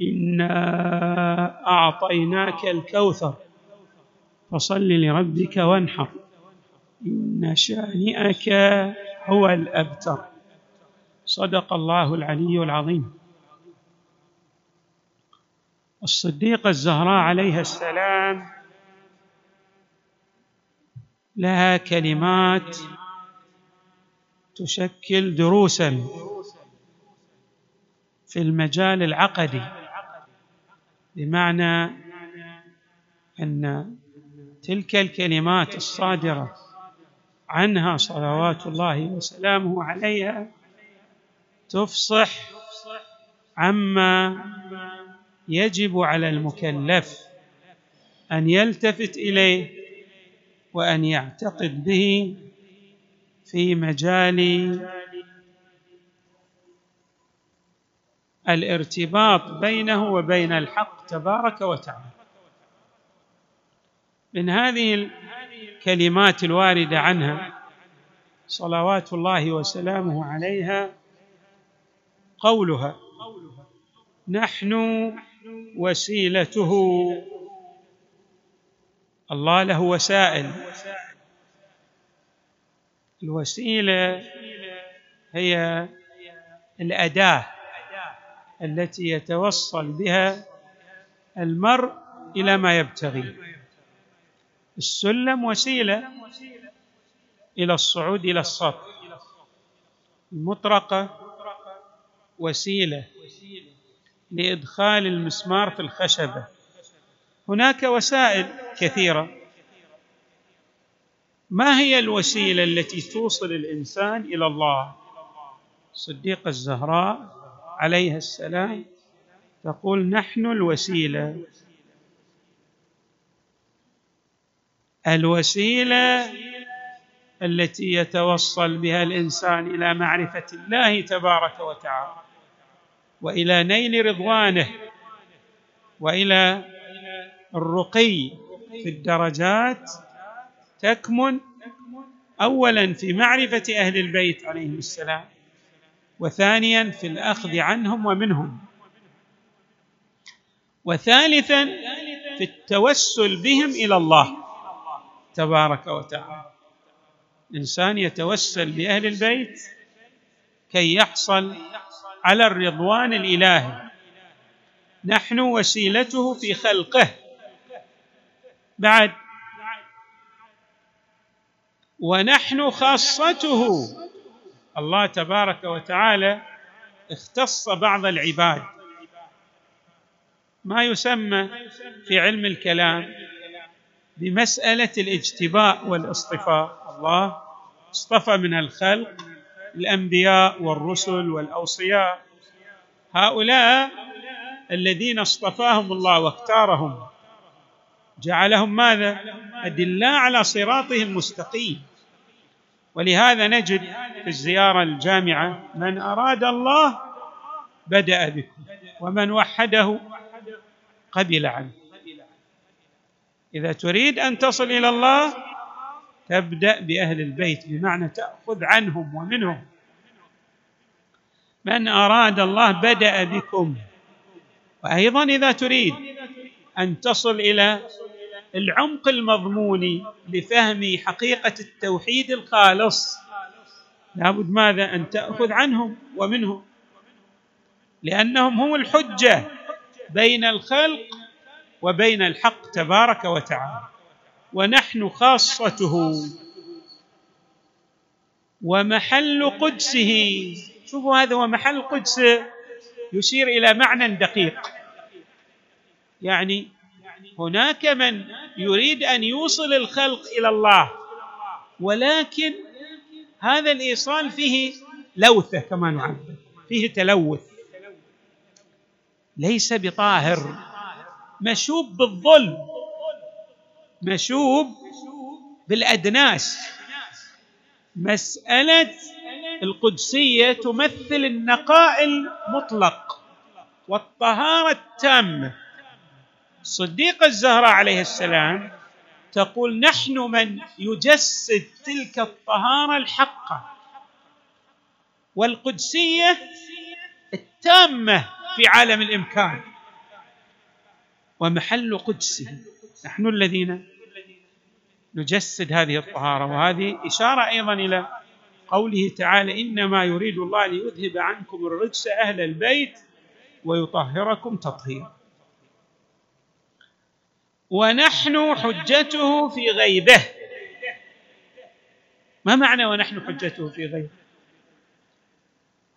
إنا أعطيناك الكوثر. فصل لربك وانحر. إن شانئك هو الأبتر. صدق الله العلي العظيم. الصديقه الزهراء عليها السلام لها كلمات تشكل دروسا في المجال العقدي. بمعنى أن تلك الكلمات الصادرة عنها صلوات الله وسلامه عليها تفصح عما يجب على المكلف أن يلتفت إليه وأن يعتقد به في مجال الارتباط بينه وبين الحق تبارك وتعالى. من هذه الكلمات الواردة عنها صلوات الله وسلامه عليها قولها نحن وسيلته. الله له وسائل. الوسيلة هي الأداة. التي يتوصل بها المرء إلى ما يبتغي. السلم وسيلة إلى الصعود إلى السطح المطرقة وسيلة لإدخال المسمار في الخشبة. هناك وسائل كثيرة. ما هي الوسيلة التي توصل الإنسان إلى الله؟ الصديقه الزهراء عليها السلام تقول نحن الوسيلة. الوسيلة التي يتوصل بها الإنسان إلى معرفة الله تبارك وتعالى وإلى نيل رضوانه وإلى الرقي في الدرجات تكمن اولا في معرفة أهل البيت عليهم السلام. وثانيا في الأخذ عنهم ومنهم. وثالثا في التوسل بهم إلى الله تبارك وتعالى. الانسان يتوسل بأهل البيت كي يحصل على الرضوان الإلهي. نحن وسيلته في خلقه. بعد. ونحن خاصته الله تبارك وتعالى اختص بعض العباد. ما يسمى في علم الكلام بمسألة الاجتباء والاصطفاء. الله اصطفى من الخلق الأنبياء والرسل والأوصياء. هؤلاء الذين اصطفاهم الله واختارهم جعلهم ماذا؟ ادلاء على صراطه المستقيم. ولهذا نجد في الزيارة الجامعة من أراد الله بدأ بكم ومن وحده قبل عنه. إذا تريد أن تصل إلى الله تبدأ بأهل البيت بمعنى تأخذ عنهم ومنهم. من أراد الله بدأ بكم. وأيضا إذا تريد أن تصل إلى العمق المضموني لفهم حقيقة التوحيد الخالص. لابد ماذا؟ أن تأخذ عنهم ومنهم. لأنهم هم الحجة بين الخلق وبين الحق تبارك وتعالى. ونحن خاصته ومحل قدسه. شوفوا هذا هو محل قدسه يشير إلى معنى دقيق. يعني هناك من يريد أن يوصل الخلق إلى الله ولكن هذا الإيصال فيه لوثة كما نعبر فيه تلوث. ليس بطاهر مشوب بالظلم مشوب بالأدناس. مسألة القدسية تمثل النقاء المطلق والطهارة التامة. الصديقه الزهراء عليه السلام تقول نحن من يجسد تلك الطهارة الحقة والقدسية التامة في عالم الإمكان ومحل قدسه. نحن الذين نجسد هذه الطهارة. وهذه إشارة أيضا إلى قوله تعالى إنما يريد الله ليذهب عنكم الرجس أهل البيت ويطهركم تطهيرا. ونحن حجته في غيبه. ما معنى ونحن حجته في غيبه؟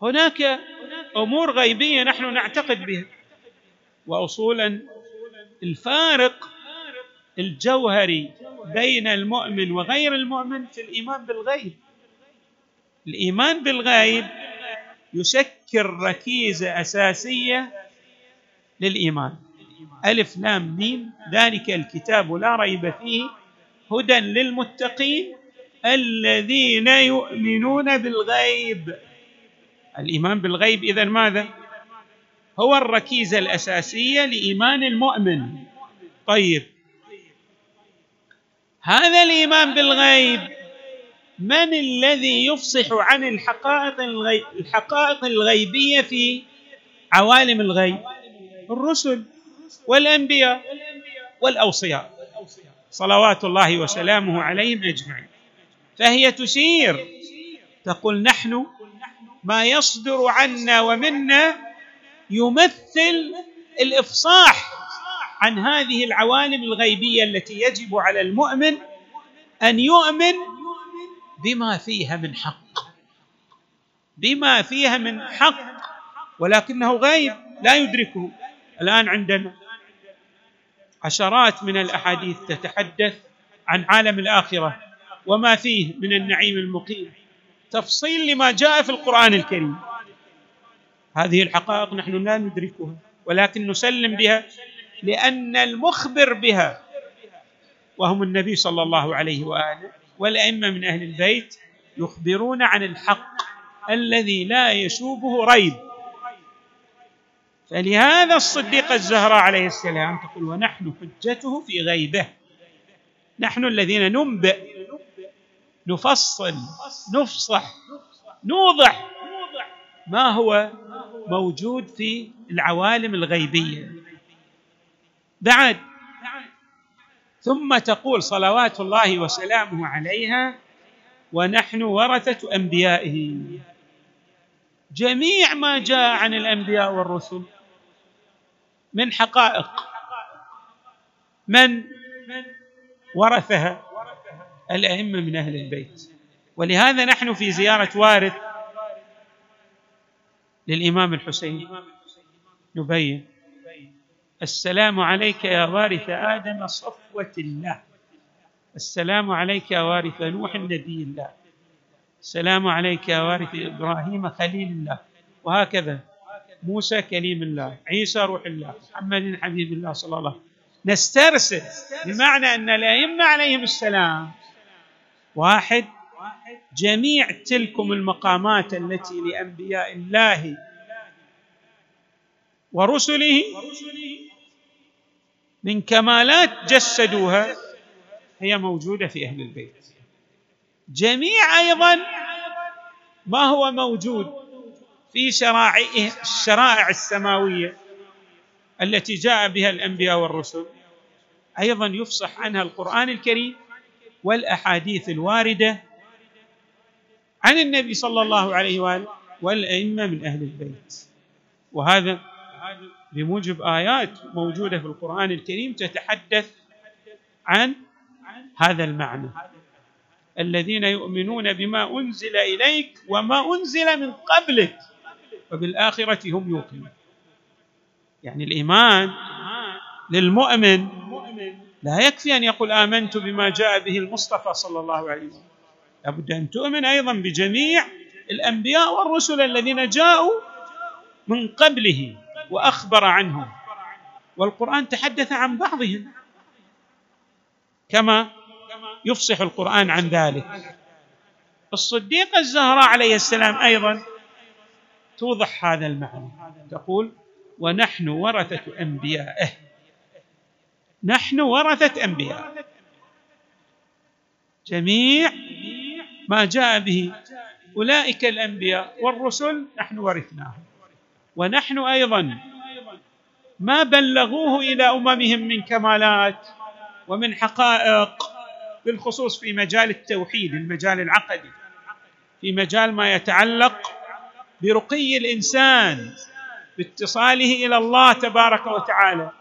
هناك أمور غيبية نحن نعتقد بها واصولا الفارق الجوهري بين المؤمن وغير المؤمن في الإيمان بالغيب. الإيمان بالغيب يشكل ركيزة أساسية للإيمان. ألف لام ميم. ذلك الكتاب لا ريب فيه. هدى للمتقين الذين يؤمنون بالغيب. الإيمان بالغيب اذا ماذا؟ هو الركيزة الأساسية لإيمان المؤمن. طيب. هذا الإيمان بالغيب من الذي يفصح عن الحقائق الغيب الحقائق الغيبية في عوالم الغيب؟ الرسل. والأنبياء والأوصياء. صلوات الله وسلامه عليهم أجمعين. فهي تشير تقول نحن ما يصدر عنا ومنا يمثل الإفصاح عن هذه العوالم الغيبية التي يجب على المؤمن أن يؤمن بما فيها من حق. بما فيها من حق ولكنه غيب لا يدركه. الآن عندنا عشرات من الأحاديث تتحدث عن عالم الآخرة وما فيه من النعيم المقيم. تفصيل لما جاء في القرآن الكريم. هذه الحقائق نحن لا ندركها ولكن نسلم بها لأن المخبر بها وهم النبي صلى الله عليه وآله والأئمة من أهل البيت يخبرون عن الحق الذي لا يشوبه ريب. فلهذا الصديقة الزهراء عليه السلام تقول ونحن حجته في غيبه. نحن الذين ننبئ نفصل نفصح نوضح ما هو موجود في العوالم الغيبية. بعد ثم تقول صلوات الله وسلامه عليها ونحن ورثة أنبيائه. جميع ما جاء عن الأنبياء والرسل من حقائق. من ورثها الأئمة من أهل البيت. ولهذا نحن في زيارة وارث للإمام الحسين. نبين. السلام عليك يا وارث آدم صفوة الله. السلام عليك يا وارث نوح نبي الله. السلام عليك يا وارث إبراهيم خليل الله. وهكذا. موسى كليم الله عيسى روح الله محمد حبيب الله صلى الله عليه وسلم. نسترسل بمعنى أن الأئمة عليهم السلام. واحد جميع تلكم المقامات التي لأنبياء الله ورسله من كمالات جسدوها هي موجودة في أهل البيت. جميع أيضا ما هو موجود؟ في شرائعه الشرائع السماوية التي جاء بها الأنبياء والرسل. أيضا يفصح عنها القرآن الكريم والأحاديث الواردة عن النبي صلى الله عليه وآله والأئمة من أهل البيت. وهذا بموجب آيات موجودة في القرآن الكريم تتحدث عن هذا المعنى. الذين يؤمنون بما أنزل إليك وما أنزل من قبلك. وبالاخره هم يوقنون. يعني الإيمان للمؤمن لا يكفي أن يقول آمنت بما جاء به المصطفى صلى الله عليه وسلم. لابد أن تؤمن أيضا بجميع الأنبياء والرسل الذين جاءوا من قبله وأخبر عنهم. والقرآن تحدث عن بعضهم كما يفصح القرآن عن ذلك. الصديقه الزهراء عليه السلام أيضا توضح هذا المعنى. تقول ونحن ورثة أنبيائه. نحن ورثة أنبياء. جميع ما جاء به أولئك الأنبياء والرسل نحن ورثناهم. ونحن أيضا ما بلغوه إلى أممهم من كمالات ومن حقائق بالخصوص في مجال التوحيد المجال العقدي في مجال ما يتعلق برقي الإنسان باتصاله إلى الله تبارك وتعالى.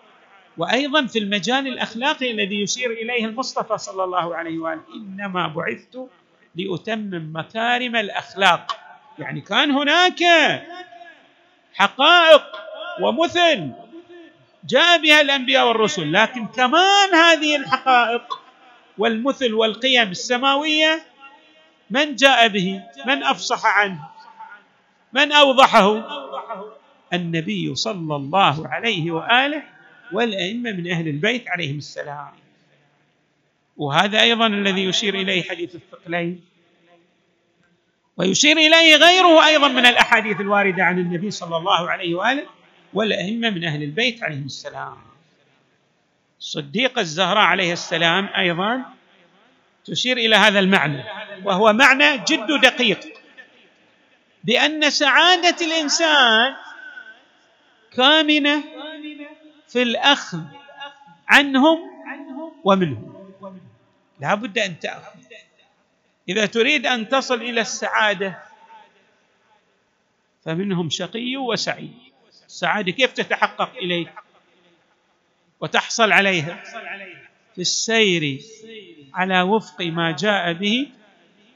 وأيضا في المجال الأخلاقي الذي يشير إليه المصطفى صلى الله عليه وآله إنما بعثت لأتمم مكارم الأخلاق. يعني كان هناك حقائق ومثل جاء بها الأنبياء والرسل لكن كمان هذه الحقائق والمثل والقيم السماوية من جاء به؟ من أفصح عنه؟ من أوضحه؟ النبي صلى الله عليه وآله والأئمة من أهل البيت عليهم السلام. وهذا أيضا الذي يشير إليه حديث الثقلين. ويشير إليه غيره أيضا من الأحاديث الواردة عن النبي صلى الله عليه وآله والأئمة من أهل البيت عليهم السلام. الصديقه الزهراء عليه السلام أيضا تشير إلى هذا المعنى وهو معنى جد دقيق. بأن سعادة الإنسان كامنة في الأخذ عنهم ومنهم. لا بد أن تأخذ. إذا تريد أن تصل إلى السعادة فمنهم شقي وسعيد السعادة كيف تتحقق إليك؟ وتحصل عليها في السير على وفق ما جاء به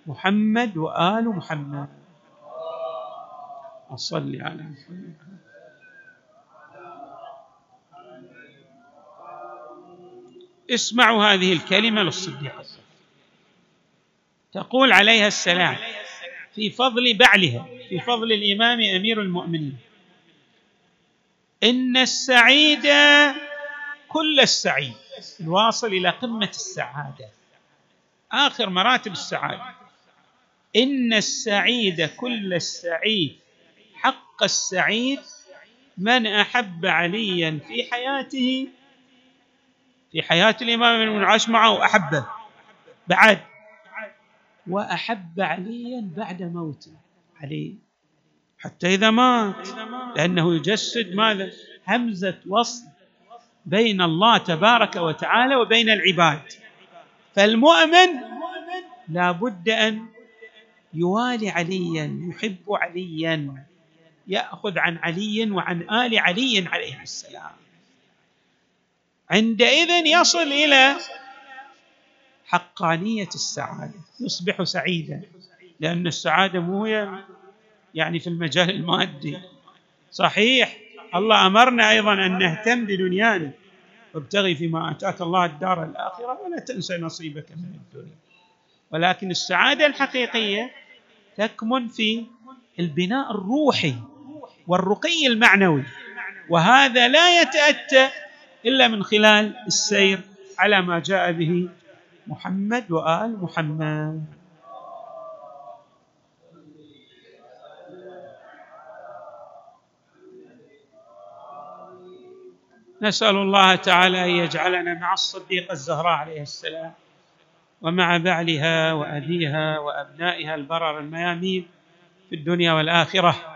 محمد وآل محمد. أصلي على محمد. اسمعوا هذه الكلمة للصديقة تقول عليها السلام في فضل بعلها في فضل الإمام أمير المؤمنين. إن السعيد كل السعيد الواصل إلى قمة السعادة. آخر مراتب السعادة. إن السعيد كل السعيد. حق السعيد من أحب عليا في حياته في حياة الإمام ابن عاش معه وأحبه بعد وأحب عليا بعد موته. علي حتى إذا مات لأنه يجسد ماذا؟ همزة وصل بين الله تبارك وتعالى وبين العباد. فالمؤمن لا بد أن يوالي عليا يحب عليا. يأخذ عن علي وعن آل علي عليه السلام. عندئذ يصل إلى حقانية السعادة. يصبح سعيدا لأن السعادة مو يعني في المجال المادي. صحيح الله أمرنا أيضا أن نهتم بدنيانا. وابتغي فيما آتاك الله الدار الآخرة ولا تنسى نصيبك من الدنيا. ولكن السعادة الحقيقية تكمن في البناء الروحي. والرقي المعنوي. وهذا لا يتأتى إلا من خلال السير على ما جاء به محمد وآل محمد. نسأل الله تعالى أن يجعلنا مع الصديقه الزهراء عليه السلام ومع بعلها وأبيها وأبنائها البرر الميامين في الدنيا والآخرة